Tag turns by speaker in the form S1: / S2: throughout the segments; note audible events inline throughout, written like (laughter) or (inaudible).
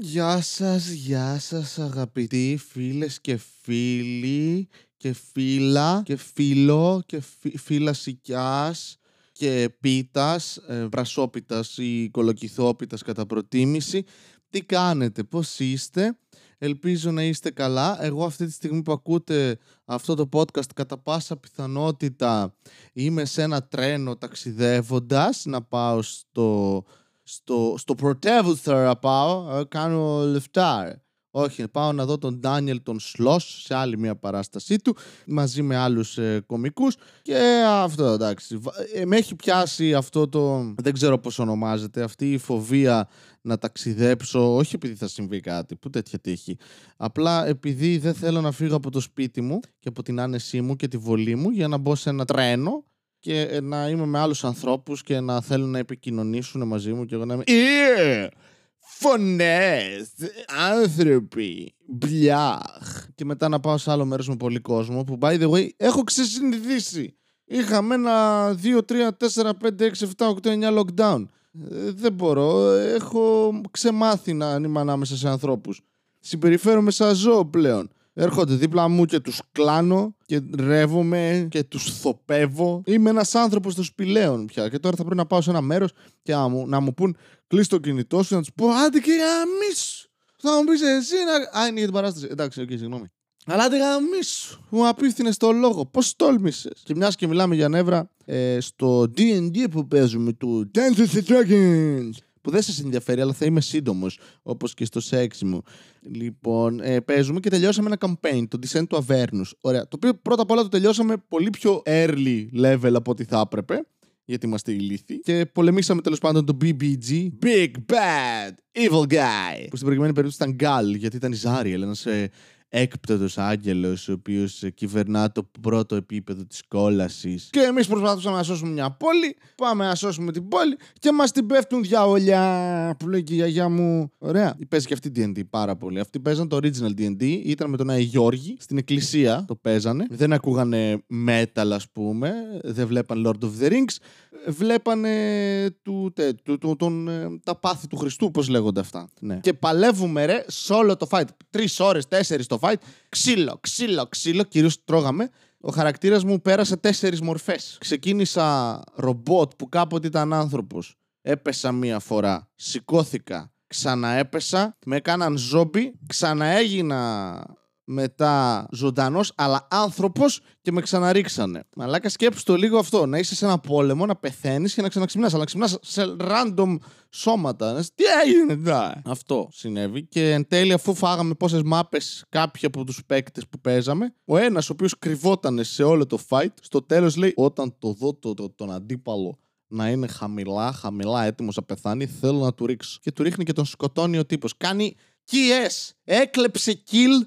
S1: Γεια σας, γεια σας αγαπητοί φίλες και φίλοι και φίλα και φίλο και φι, φίλα σικιάς και πίτας, ε, βρασόπιτας ή κολοκυθόπιτας κατά προτίμηση. Τι κάνετε, πώς είστε, ελπίζω να είστε καλά. Εγώ αυτή τη στιγμή που ακούτε αυτό το podcast κατά πάσα πιθανότητα είμαι σε ένα τρένο ταξιδεύοντας να πάω στο στο, στο πρωτεύουσα να πάω, ε, κάνω λεφτά. Όχι, πάω να δω τον Ντάνιελ τον Σλός σε άλλη μια παράστασή του μαζί με άλλους ε, κομικούς και αυτό εντάξει. Ε, με έχει πιάσει αυτό το, δεν ξέρω πώς ονομάζεται, αυτή η φοβία να ταξιδέψω, όχι επειδή θα συμβεί κάτι, που τέτοια τύχη. Απλά επειδή δεν θέλω να φύγω από το σπίτι μου και από την άνεσή μου και τη βολή μου για να μπω σε ένα τρένο και ε, να είμαι με άλλους ανθρώπους και να θέλουν να επικοινωνήσουν μαζί μου και εγώ να είμαι «Ε, φωνές, άνθρωποι, μπλιάχ» και μετά να πάω σε άλλο μέρος με πολύ κόσμο που by the way έχω ξεσυνηθίσει. Είχαμε ένα 2, 3, 4, 5, 6, 7, 8, 9 lockdown. Ε, δεν μπορώ, έχω ξεμάθει να είμαι ανάμεσα σε ανθρώπους. Συμπεριφέρομαι σαν ζώο πλέον έρχονται δίπλα μου και τους κλάνω και ρεύομαι και τους θωπεύω. Είμαι ένας άνθρωπος των σπηλαίων πια και τώρα θα πρέπει να πάω σε ένα μέρος και να μου, να μου πουν κλείσ' το κινητό σου να τους πω άντε και γαμήσου. Θα μου πεις εσύ να... Α, είναι για την παράσταση. Εντάξει, OK, okay, συγγνώμη. Αλλά άντε γαμήσου. Μου απηύθυνες το λόγο. Πώς τόλμησες; Και μιας και μιλάμε για νεύρα, ε, στο D&D που παίζουμε του Dance the Dragons που δεν σας ενδιαφέρει, αλλά θα είμαι σύντομος, όπως και στο σεξ μου. Λοιπόν, ε, παίζουμε και τελειώσαμε ένα campaign, το Descent to Avernus. Ωραία. Το οποίο πρώτα απ' όλα το τελειώσαμε πολύ πιο early level από ό,τι θα έπρεπε. Γιατί είμαστε ηλίθιοι. Και πολεμήσαμε τέλος πάντων το BBG. Big Bad Evil Guy. Που στην προηγούμενη περίπτωση ήταν Gal, γιατί ήταν η Ζάριελ, ένας ε, έκπτωτος άγγελος ο οποίος κυβερνά το πρώτο επίπεδο της κόλασης και εμείς προσπαθούσαμε να σώσουμε μια πόλη πάμε να σώσουμε την πόλη και μας την πέφτουν διαόλια που λέει και η γιαγιά μου ωραία παίζει και αυτή D&D πάρα πολύ αυτοί παίζαν το original D&D ήταν με τον Άι Γιώργη στην εκκλησία το παίζανε δεν ακούγανε metal ας πούμε δεν βλέπαν Lord of the Rings βλέπανε του, τε, του, του, τον, ε, τα πάθη του Χριστού, πώς λέγονται αυτά. Ναι. Και παλεύουμε ρε σε όλο το fight. Τρεις ώρες, τέσσερις το fight. Ξύλο, ξύλο, ξύλο. Κυρίως τρώγαμε. Ο χαρακτήρας μου πέρασε τέσσερις μορφές. Ξεκίνησα ρομπότ που κάποτε ήταν άνθρωπος. Έπεσα μία φορά. Σηκώθηκα. Ξαναέπεσα. Με έκαναν ζόμπι. Ξαναέγινα μετά ζωντανός, αλλά άνθρωπος και με ξαναρίξανε. Μαλάκα σκέψου το λίγο αυτό. Να είσαι σε ένα πόλεμο, να πεθαίνεις και να ξαναξυμνά. Αλλά να ξυπνάς σε random σώματα. Τι έγινε, ναι. Αυτό συνέβη. Και εν τέλει, αφού φάγαμε πόσες μάπες κάποιοι από τους παίκτες που παίζαμε, ο ένας ο οποίος κρυβόταν σε όλο το fight, στο τέλος λέει: Όταν το δω το, το, τον αντίπαλο να είναι χαμηλά, χαμηλά έτοιμος να πεθάνει, θέλω να του ρίξω. Και του ρίχνει και τον σκοτώνει ο τύπος. Κάνει KS. Έκλεψε kill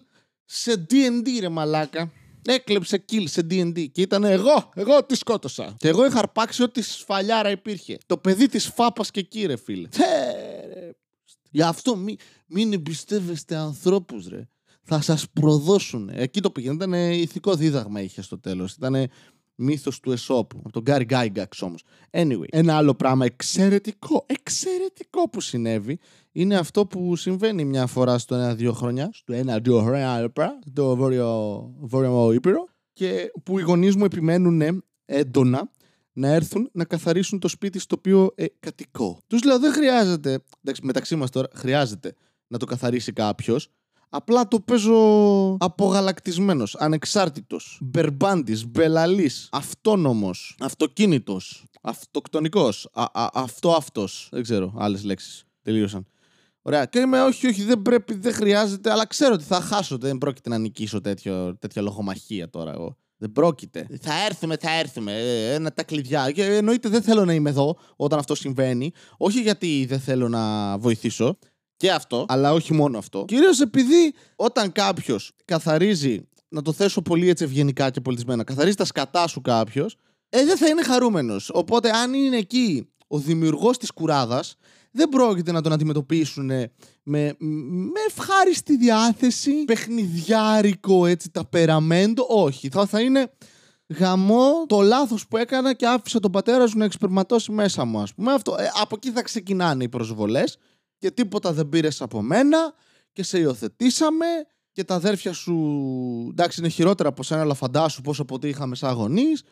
S1: σε D&D ρε μαλάκα. Έκλεψε kill σε D&D και ήταν εγώ, εγώ τη σκότωσα. Και εγώ είχα αρπάξει ό,τι σφαλιάρα υπήρχε. Το παιδί της φάπας και εκεί ρε φίλε. Γι' αυτό μην, μην εμπιστεύεστε ανθρώπους ρε. Θα σας προδώσουν. Εκεί το πήγαινε. Ήταν ηθικό δίδαγμα είχε στο τέλος. Ήταν μύθος του Εσώπου. Από τον Γκάρι Γκάιγκαξ όμως. Anyway, ένα άλλο πράγμα εξαιρετικό, εξαιρετικό που συνέβη είναι αυτό που συμβαίνει μια φορά στο ένα-δύο χρόνια, στο ένα-δύο χρόνια, το βόρειο Ήπειρο, και που οι γονείς μου επιμένουν έντονα να έρθουν να καθαρίσουν το σπίτι στο οποίο ε, κατοικώ. Τους λέω: Δεν χρειάζεται. Εντάξει, μεταξύ μας τώρα χρειάζεται να το καθαρίσει κάποιος. Απλά το παίζω απογαλακτισμένος, ανεξάρτητος, μπερμπάντης, μπελαλής, αυτόνομος, αυτοκίνητος, αυτοκτονικός, αυτό αυτό. Δεν ξέρω άλλες λέξεις. Τελείωσαν. Ωραία. Και είμαι, όχι, όχι, δεν πρέπει, δεν χρειάζεται, αλλά ξέρω ότι θα χάσω. Δεν πρόκειται να νικήσω τέτοιο, τέτοια λογομαχία τώρα εγώ. Δεν πρόκειται. Θα έρθουμε, θα έρθουμε. Ένα ε, τα κλειδιά. Και εννοείται δεν θέλω να είμαι εδώ όταν αυτό συμβαίνει. Όχι γιατί δεν θέλω να βοηθήσω. Και αυτό, αλλά όχι μόνο αυτό. Κυρίως επειδή όταν κάποιος καθαρίζει, να το θέσω πολύ έτσι ευγενικά και πολιτισμένα, καθαρίζει τα σκατά σου κάποιος, ε, δεν θα είναι χαρούμενος. Οπότε αν είναι εκεί ο δημιουργός της κουράδας, δεν πρόκειται να τον αντιμετωπίσουν με, με ευχάριστη διάθεση, παιχνιδιάρικο έτσι ταπεραμέντο. Όχι, θα, θα είναι γαμό το λάθος που έκανα και άφησα τον πατέρα σου να εξπερματώσει μέσα μου, ας πούμε. Αυτό, ε, από εκεί θα ξεκινάνε οι προσβολές και τίποτα δεν πήρες από μένα και σε υιοθετήσαμε και τα αδέρφια σου εντάξει είναι χειρότερα από σένα αλλά φαντάσου πόσο ποτέ είχαμε σαν γονείς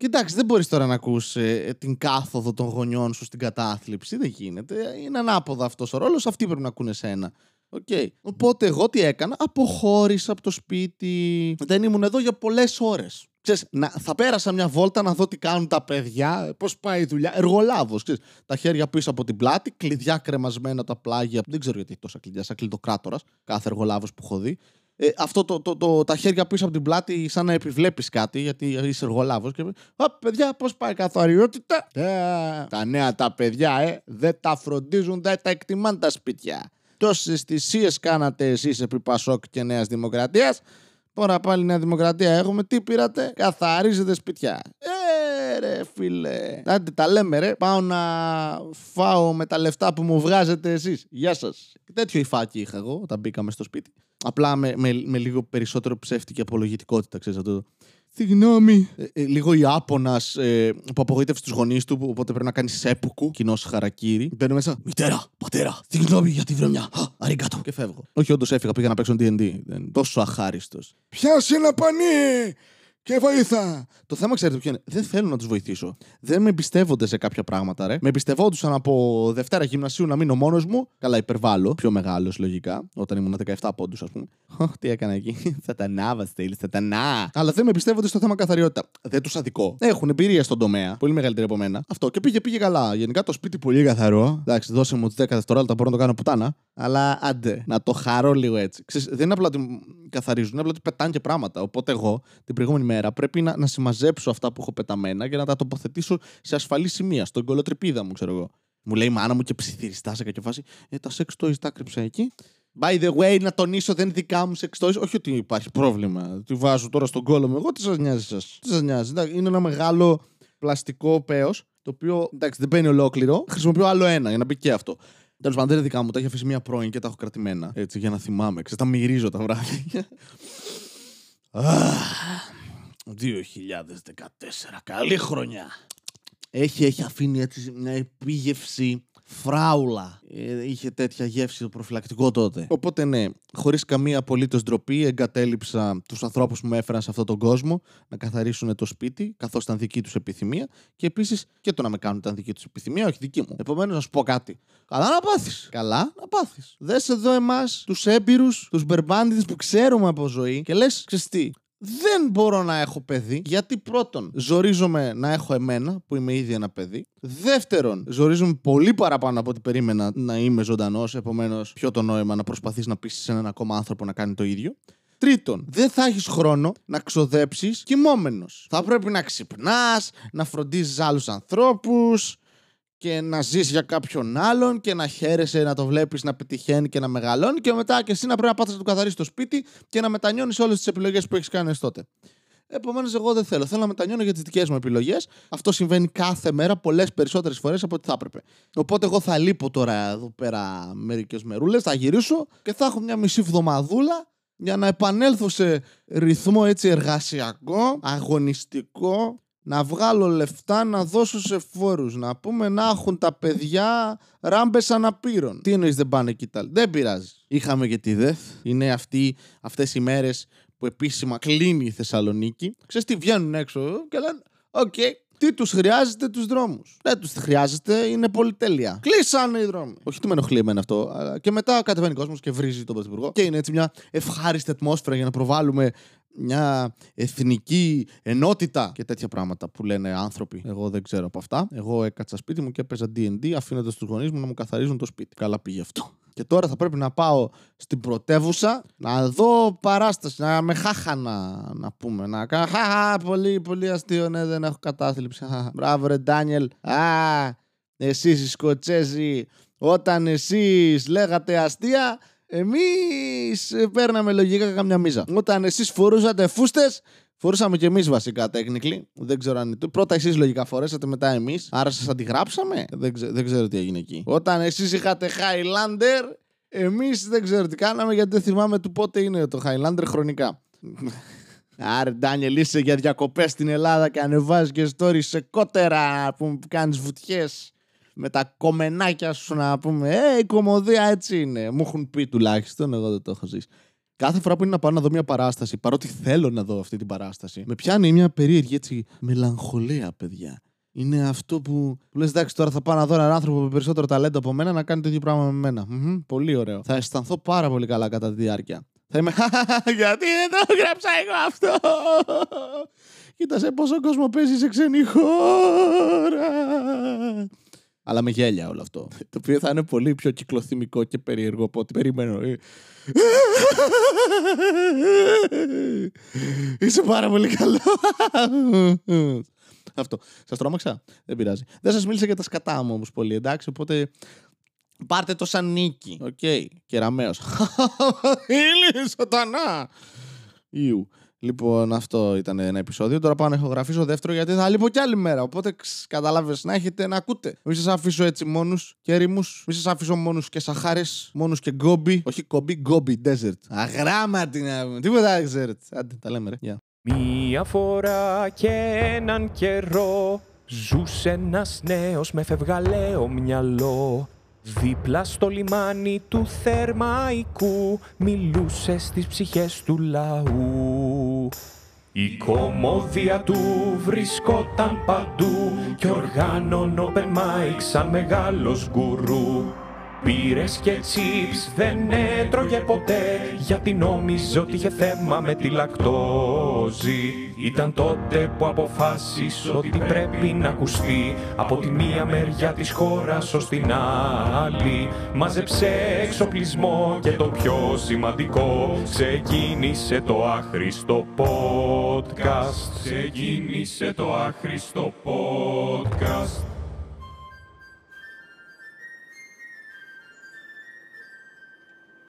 S1: και εντάξει, δεν μπορείς τώρα να ακούς ε, την κάθοδο των γονιών σου στην κατάθλιψη. Δεν γίνεται. Είναι ανάποδα αυτός ο ρόλος. Αυτοί πρέπει να ακούνε σένα. Okay. Οπότε εγώ τι έκανα, αποχώρησα από το σπίτι. Δεν ήμουν εδώ για πολλές ώρες. Ξέρεις, να, θα πέρασα μια βόλτα να δω τι κάνουν τα παιδιά, πώς πάει η δουλειά. Εργολάβος, τα χέρια πίσω από την πλάτη, κλειδιά κρεμασμένα τα πλάγια. Δεν ξέρω γιατί τόσα κλειδιά, σαν κλειδοκράτορας, κάθε εργολάβος που έχω δει. Ε, αυτό το, το, το, τα χέρια πίσω από την πλάτη, σαν να επιβλέπεις κάτι, γιατί είσαι εργολάβος. Και Ω, παιδιά, πώς πάει η καθαριότητα; Ε, τα νέα τα παιδιά, ε, δεν τα φροντίζουν, δεν τα εκτιμάνε τα σπίτια. Τόσες θυσίες κάνατε εσείς επί Πασόκ και Νέας Δημοκρατίας. Τώρα πάλι Νέα Δημοκρατία έχουμε. Τι πήρατε, καθαρίζετε σπιτιά. Ε, ρε φίλε. Άντε τα λέμε ρε. Πάω να φάω με τα λεφτά που μου βγάζετε εσείς. Γεια σας. Τέτοιο υφάκι είχα εγώ όταν μπήκαμε στο σπίτι. Απλά με, με, με λίγο περισσότερο ψεύτικη απολογητικότητα, ξέρεις αυτό. Συγγνώμη. Ε, ε, λίγο Ιάπωνας ε, που απογοήτευσε τους γονείς του, οπότε πρέπει να κάνει σέπουκου, κοινό χαρακτήρι. Μπαίνω μέσα. Μητέρα, πατέρα, συγγνώμη για τη βρωμιά. Αριγκάτο. Και φεύγω. Όχι, όντως έφυγα, πήγα να παίξω DD. Τόσο αχάριστος. Πιάσε ένα πανί! Και βοήθα. Το θέμα, ξέρετε ποιο είναι; Δεν θέλω να τους βοηθήσω. Δεν με εμπιστεύονται σε κάποια πράγματα, ρε. Με εμπιστευόντουσαν από Δευτέρα γυμνασίου να μείνω μόνος μου. Καλά, υπερβάλλω. Πιο μεγάλος, λογικά. Όταν ήμουν 17 πόντους, ας πούμε. Τι έκανα εκεί. (laughs) Σατανά, Βασίλη, σατανά. Αλλά δεν με εμπιστεύονται στο θέμα καθαριότητα. Δεν τους αδικό. Έχουν εμπειρία στον τομέα. Πολύ μεγαλύτερη από μένα. Αυτό και πήγε, πήγε καλά. Γενικά το σπίτι πολύ καθαρό. Εντάξει, δώσε μου 10 δευτερόλεπτα, μπορώ να το κάνω πουτάνα. Αλλά άντε, να το χαρώ λίγο έτσι. Ξέρεις, δεν είναι απλά ότι καθαρίζουν, είναι απλά ότι πετάνε και πράγματα. Οπότε εγώ την προηγούμενη μέρα πρέπει να, να συμμαζέψω αυτά που έχω πεταμένα και να τα τοποθετήσω σε ασφαλή σημεία, στον κολοτρυπίδα μου, ξέρω εγώ. Μου λέει η μάνα μου και ψιθυριστά σε κάποια φάση. Ε, τα sex toys τα κρύψα εκεί. By the way, να τονίσω, δεν είναι δικά μου sex toys. Όχι ότι υπάρχει πρόβλημα. Τη βάζω τώρα στον κόλλο μου. Εγώ τι σας νοιάζει σας; Τι σας νοιάζει; Είναι ένα μεγάλο πλαστικό πέος το οποίο εντάξει δεν μπαίνει ολόκληρο. Χρησιμοποιώ άλλο ένα για να μπει και αυτό. Τέλος πάντων, δεν είναι δικά μου. Τα έχει αφήσει μία πρώην και τα έχω κρατημένα. Έτσι, για να θυμάμαι. Ξέρετε, τα μυρίζω τα βράδια. 2014. Καλή χρονιά. Έχει, έχει αφήνει έτσι μια επίγευση φράουλα. Ε, είχε τέτοια γεύση το προφυλακτικό τότε. Οπότε ναι, χωρίς καμία απολύτως ντροπή, εγκατέλειψα τους ανθρώπους που με έφεραν σε αυτόν τον κόσμο να καθαρίσουν το σπίτι, καθώς ήταν δική τους επιθυμία και επίσης και το να με κάνουν ήταν δική τους επιθυμία, όχι δική μου. Επομένως, να σου πω κάτι. Καλά να πάθεις. Καλά να πάθεις. Δες εδώ εμάς, τους έμπειρους, τους μπερμπάντιδες που ξέρουμε από ζωή και λες, ξεστή, δεν μπορώ να έχω παιδί γιατί πρώτον ζορίζομαι να έχω εμένα που είμαι ήδη ένα παιδί. Δεύτερον, ζορίζομαι πολύ παραπάνω από ό,τι περίμενα να είμαι ζωντανός. Επομένως, ποιο το νόημα να προσπαθείς να πείσει έναν ακόμα άνθρωπο να κάνει το ίδιο. Τρίτον, δεν θα έχεις χρόνο να ξοδέψεις κοιμόμενος. Θα πρέπει να ξυπνάς, να φροντίζεις άλλους ανθρώπους, και να ζεις για κάποιον άλλον και να χαίρεσαι να το βλέπεις να πετυχαίνει και να μεγαλώνει και μετά και εσύ να πρέπει να πάθεις να του καθαρίσει το σπίτι και να μετανιώνεις όλες τις επιλογές που έχεις κάνει τότε. Επομένως, εγώ δεν θέλω. Θέλω να μετανιώνω για τις δικές μου επιλογές. Αυτό συμβαίνει κάθε μέρα, πολλές περισσότερες φορές από ό,τι θα έπρεπε. Οπότε, εγώ θα λείπω τώρα εδώ πέρα μερικές μερούλες, θα γυρίσω και θα έχω μια μισή βδομαδούλα για να επανέλθω σε ρυθμό έτσι εργασιακό, αγωνιστικό, να βγάλω λεφτά να δώσω σε φόρους, να πούμε να έχουν τα παιδιά ράμπες αναπήρων. Τι εννοείς δεν πάνε εκεί τα Δεν πειράζει. Είχαμε και τη ΔΕΘ. Είναι αυτοί, αυτές οι μέρες που επίσημα κλείνει η Θεσσαλονίκη. Ξέρεις τι βγαίνουν έξω και λένε «OK, τι τους χρειάζεται τους δρόμους; Δεν τους χρειάζεται, είναι πολυτέλεια. Κλείσανε οι δρόμοι. Όχι, τι με ενοχλεί εμένα αυτό. Και μετά κατεβαίνει ο κόσμος και βρίζει τον Πρωθυπουργό. Και είναι έτσι μια ευχάριστη ατμόσφαιρα για να προβάλλουμε μια εθνική ενότητα και τέτοια πράγματα που λένε άνθρωποι. Εγώ δεν ξέρω από αυτά. Εγώ έκατσα σπίτι μου και έπαιζα D&D αφήνοντας τους γονείς μου να μου καθαρίζουν το σπίτι. Καλά πήγε αυτό. Και τώρα θα πρέπει να πάω στην πρωτεύουσα να δω παράσταση, να με χάχανα να πούμε. Να κάνω χαχα, πολύ, πολύ αστείο, ναι, δεν έχω κατάθλιψη. Μπράβο ρε Ντάνιελ. Α, εσείς οι Σκοτσέζοι, όταν εσείς λέγατε αστεία, Εμείς ε, παίρναμε λογικά καμιά μίζα. Όταν εσείς φορούσατε φούστες, φορούσαμε κι εμείς βασικά τέκνικλι. Δεν ξέρω αν είναι. Πρώτα εσείς λογικά φορέσατε, μετά εμείς. Άρα σας αντιγράψαμε; Δεν, ξέ, δεν ξέρω τι έγινε εκεί. Όταν εσείς είχατε Highlander, εμείς δεν ξέρω τι κάναμε γιατί δεν θυμάμαι του πότε είναι το Highlander χρονικά. (laughs) Άρε, Ντάνιελ, είσαι για διακοπές στην Ελλάδα και ανεβάζεις και stories σε κότερα που κάνεις βουτιές με τα κομμενάκια σου να πούμε Ε, η κομμωδία έτσι είναι. Μου έχουν πει τουλάχιστον, εγώ δεν το έχω ζήσει. Κάθε φορά που είναι να πάω να δω μια παράσταση, παρότι θέλω να δω αυτή την παράσταση, με πιάνει μια περίεργη έτσι μελαγχολία, παιδιά. Είναι αυτό που, που λες εντάξει τώρα θα πάω να δω έναν άνθρωπο με περισσότερο ταλέντο από μένα να κάνει το ίδιο πράγμα με μένα. Μμμ, πολύ ωραίο. Θα αισθανθώ πάρα πολύ καλά κατά τη διάρκεια. Θα είμαι γιατί δεν το γράψα εγώ αυτό; Κοίτασε πόσο κόσμο παίζει σε ξένη χώρα. Αλλά με γέλια όλο αυτό. (laughs) Το οποίο θα είναι πολύ πιο κυκλοθυμικό και περίεργο από ό,τι περιμένω. Ε. (laughs) Είσαι πάρα πολύ καλό. (laughs) Αυτό. Σας τρόμαξα; Δεν πειράζει. Δεν σας μίλησα για τα σκατά μου όμως πολύ, εντάξει. Οπότε πάρτε το σαν νίκη. OK. Okay. Κεραμαίο. Ήλιος, σατανά. Ιου. Λοιπόν, αυτό ήταν ένα επεισόδιο. Τώρα πάω να ηχογραφήσω δεύτερο γιατί θα λείπω κι άλλη μέρα. Οπότε κατάλαβε να έχετε να ακούτε. Μην σας αφήσω έτσι μόνους και έρημους. Μην σας αφήσω μόνους και σαχάρες. Μόνους και γκόμπι. Όχι κομπί, γκόμπι, desert. Αγράμματοι να πούμε. Τίποτα desert. Άντε, τα λέμε, ρε. Yeah.
S2: Μία φορά και έναν καιρό Ζούσε ένας νέος με φευγαλαίο μυαλό Δίπλα στο λιμάνι του Θερμαϊκού Μιλούσε στις ψυχές του λαού η κομμόδια του βρισκόταν παντού Κι οργάνων open mic σαν μεγάλος γκουρού Πήρες και τσίπς δεν έτρωγε ποτέ. Γιατί νόμιζε ότι είχε θέμα με τη λακτόζη. Ήταν τότε που αποφάσισε ότι πρέπει να ακουστεί. Από τη μία μεριά της χώρας ως την άλλη. Μάζεψε εξοπλισμό και το πιο σημαντικό. Ξεκίνησε το άχρηστο podcast. Ξεκίνησε το άχρηστο podcast